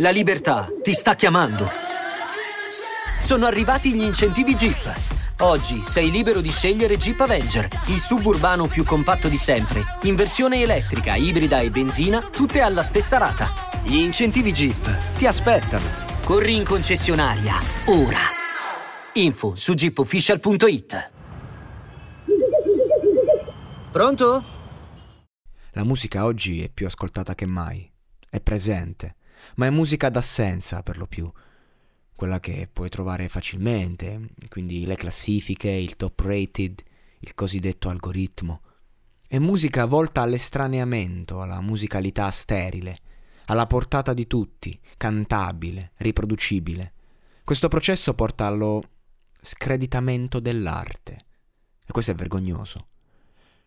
La libertà ti sta chiamando. Sono arrivati gli incentivi Jeep. Oggi sei libero di scegliere Jeep Avenger, il suburbano più compatto di sempre, in versione elettrica, ibrida e benzina, tutte alla stessa rata. Gli incentivi Jeep ti aspettano. Corri in concessionaria, ora. Info su jeepofficial.it. Pronto? La musica oggi è più ascoltata che mai, è presente ma è musica d'assenza per lo più, quella che puoi trovare facilmente, quindi le classifiche, il top rated, il cosiddetto algoritmo. È musica volta all'estraneamento, alla musicalità sterile, alla portata di tutti, cantabile, riproducibile. Questo processo porta allo screditamento dell'arte. E questo è vergognoso.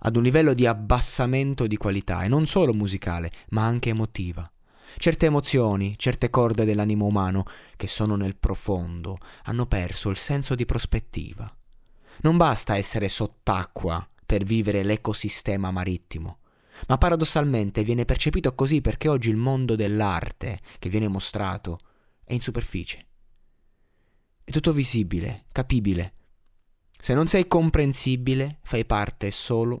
Ad un livello di abbassamento di qualità, e non solo musicale, ma anche emotiva. Certe emozioni, certe corde dell'animo umano, che sono nel profondo, hanno perso il senso di prospettiva. Non basta essere sott'acqua per vivere l'ecosistema marittimo, ma paradossalmente viene percepito così perché oggi il mondo dell'arte che viene mostrato è in superficie. È tutto visibile, capibile. Se non sei comprensibile, fai parte solo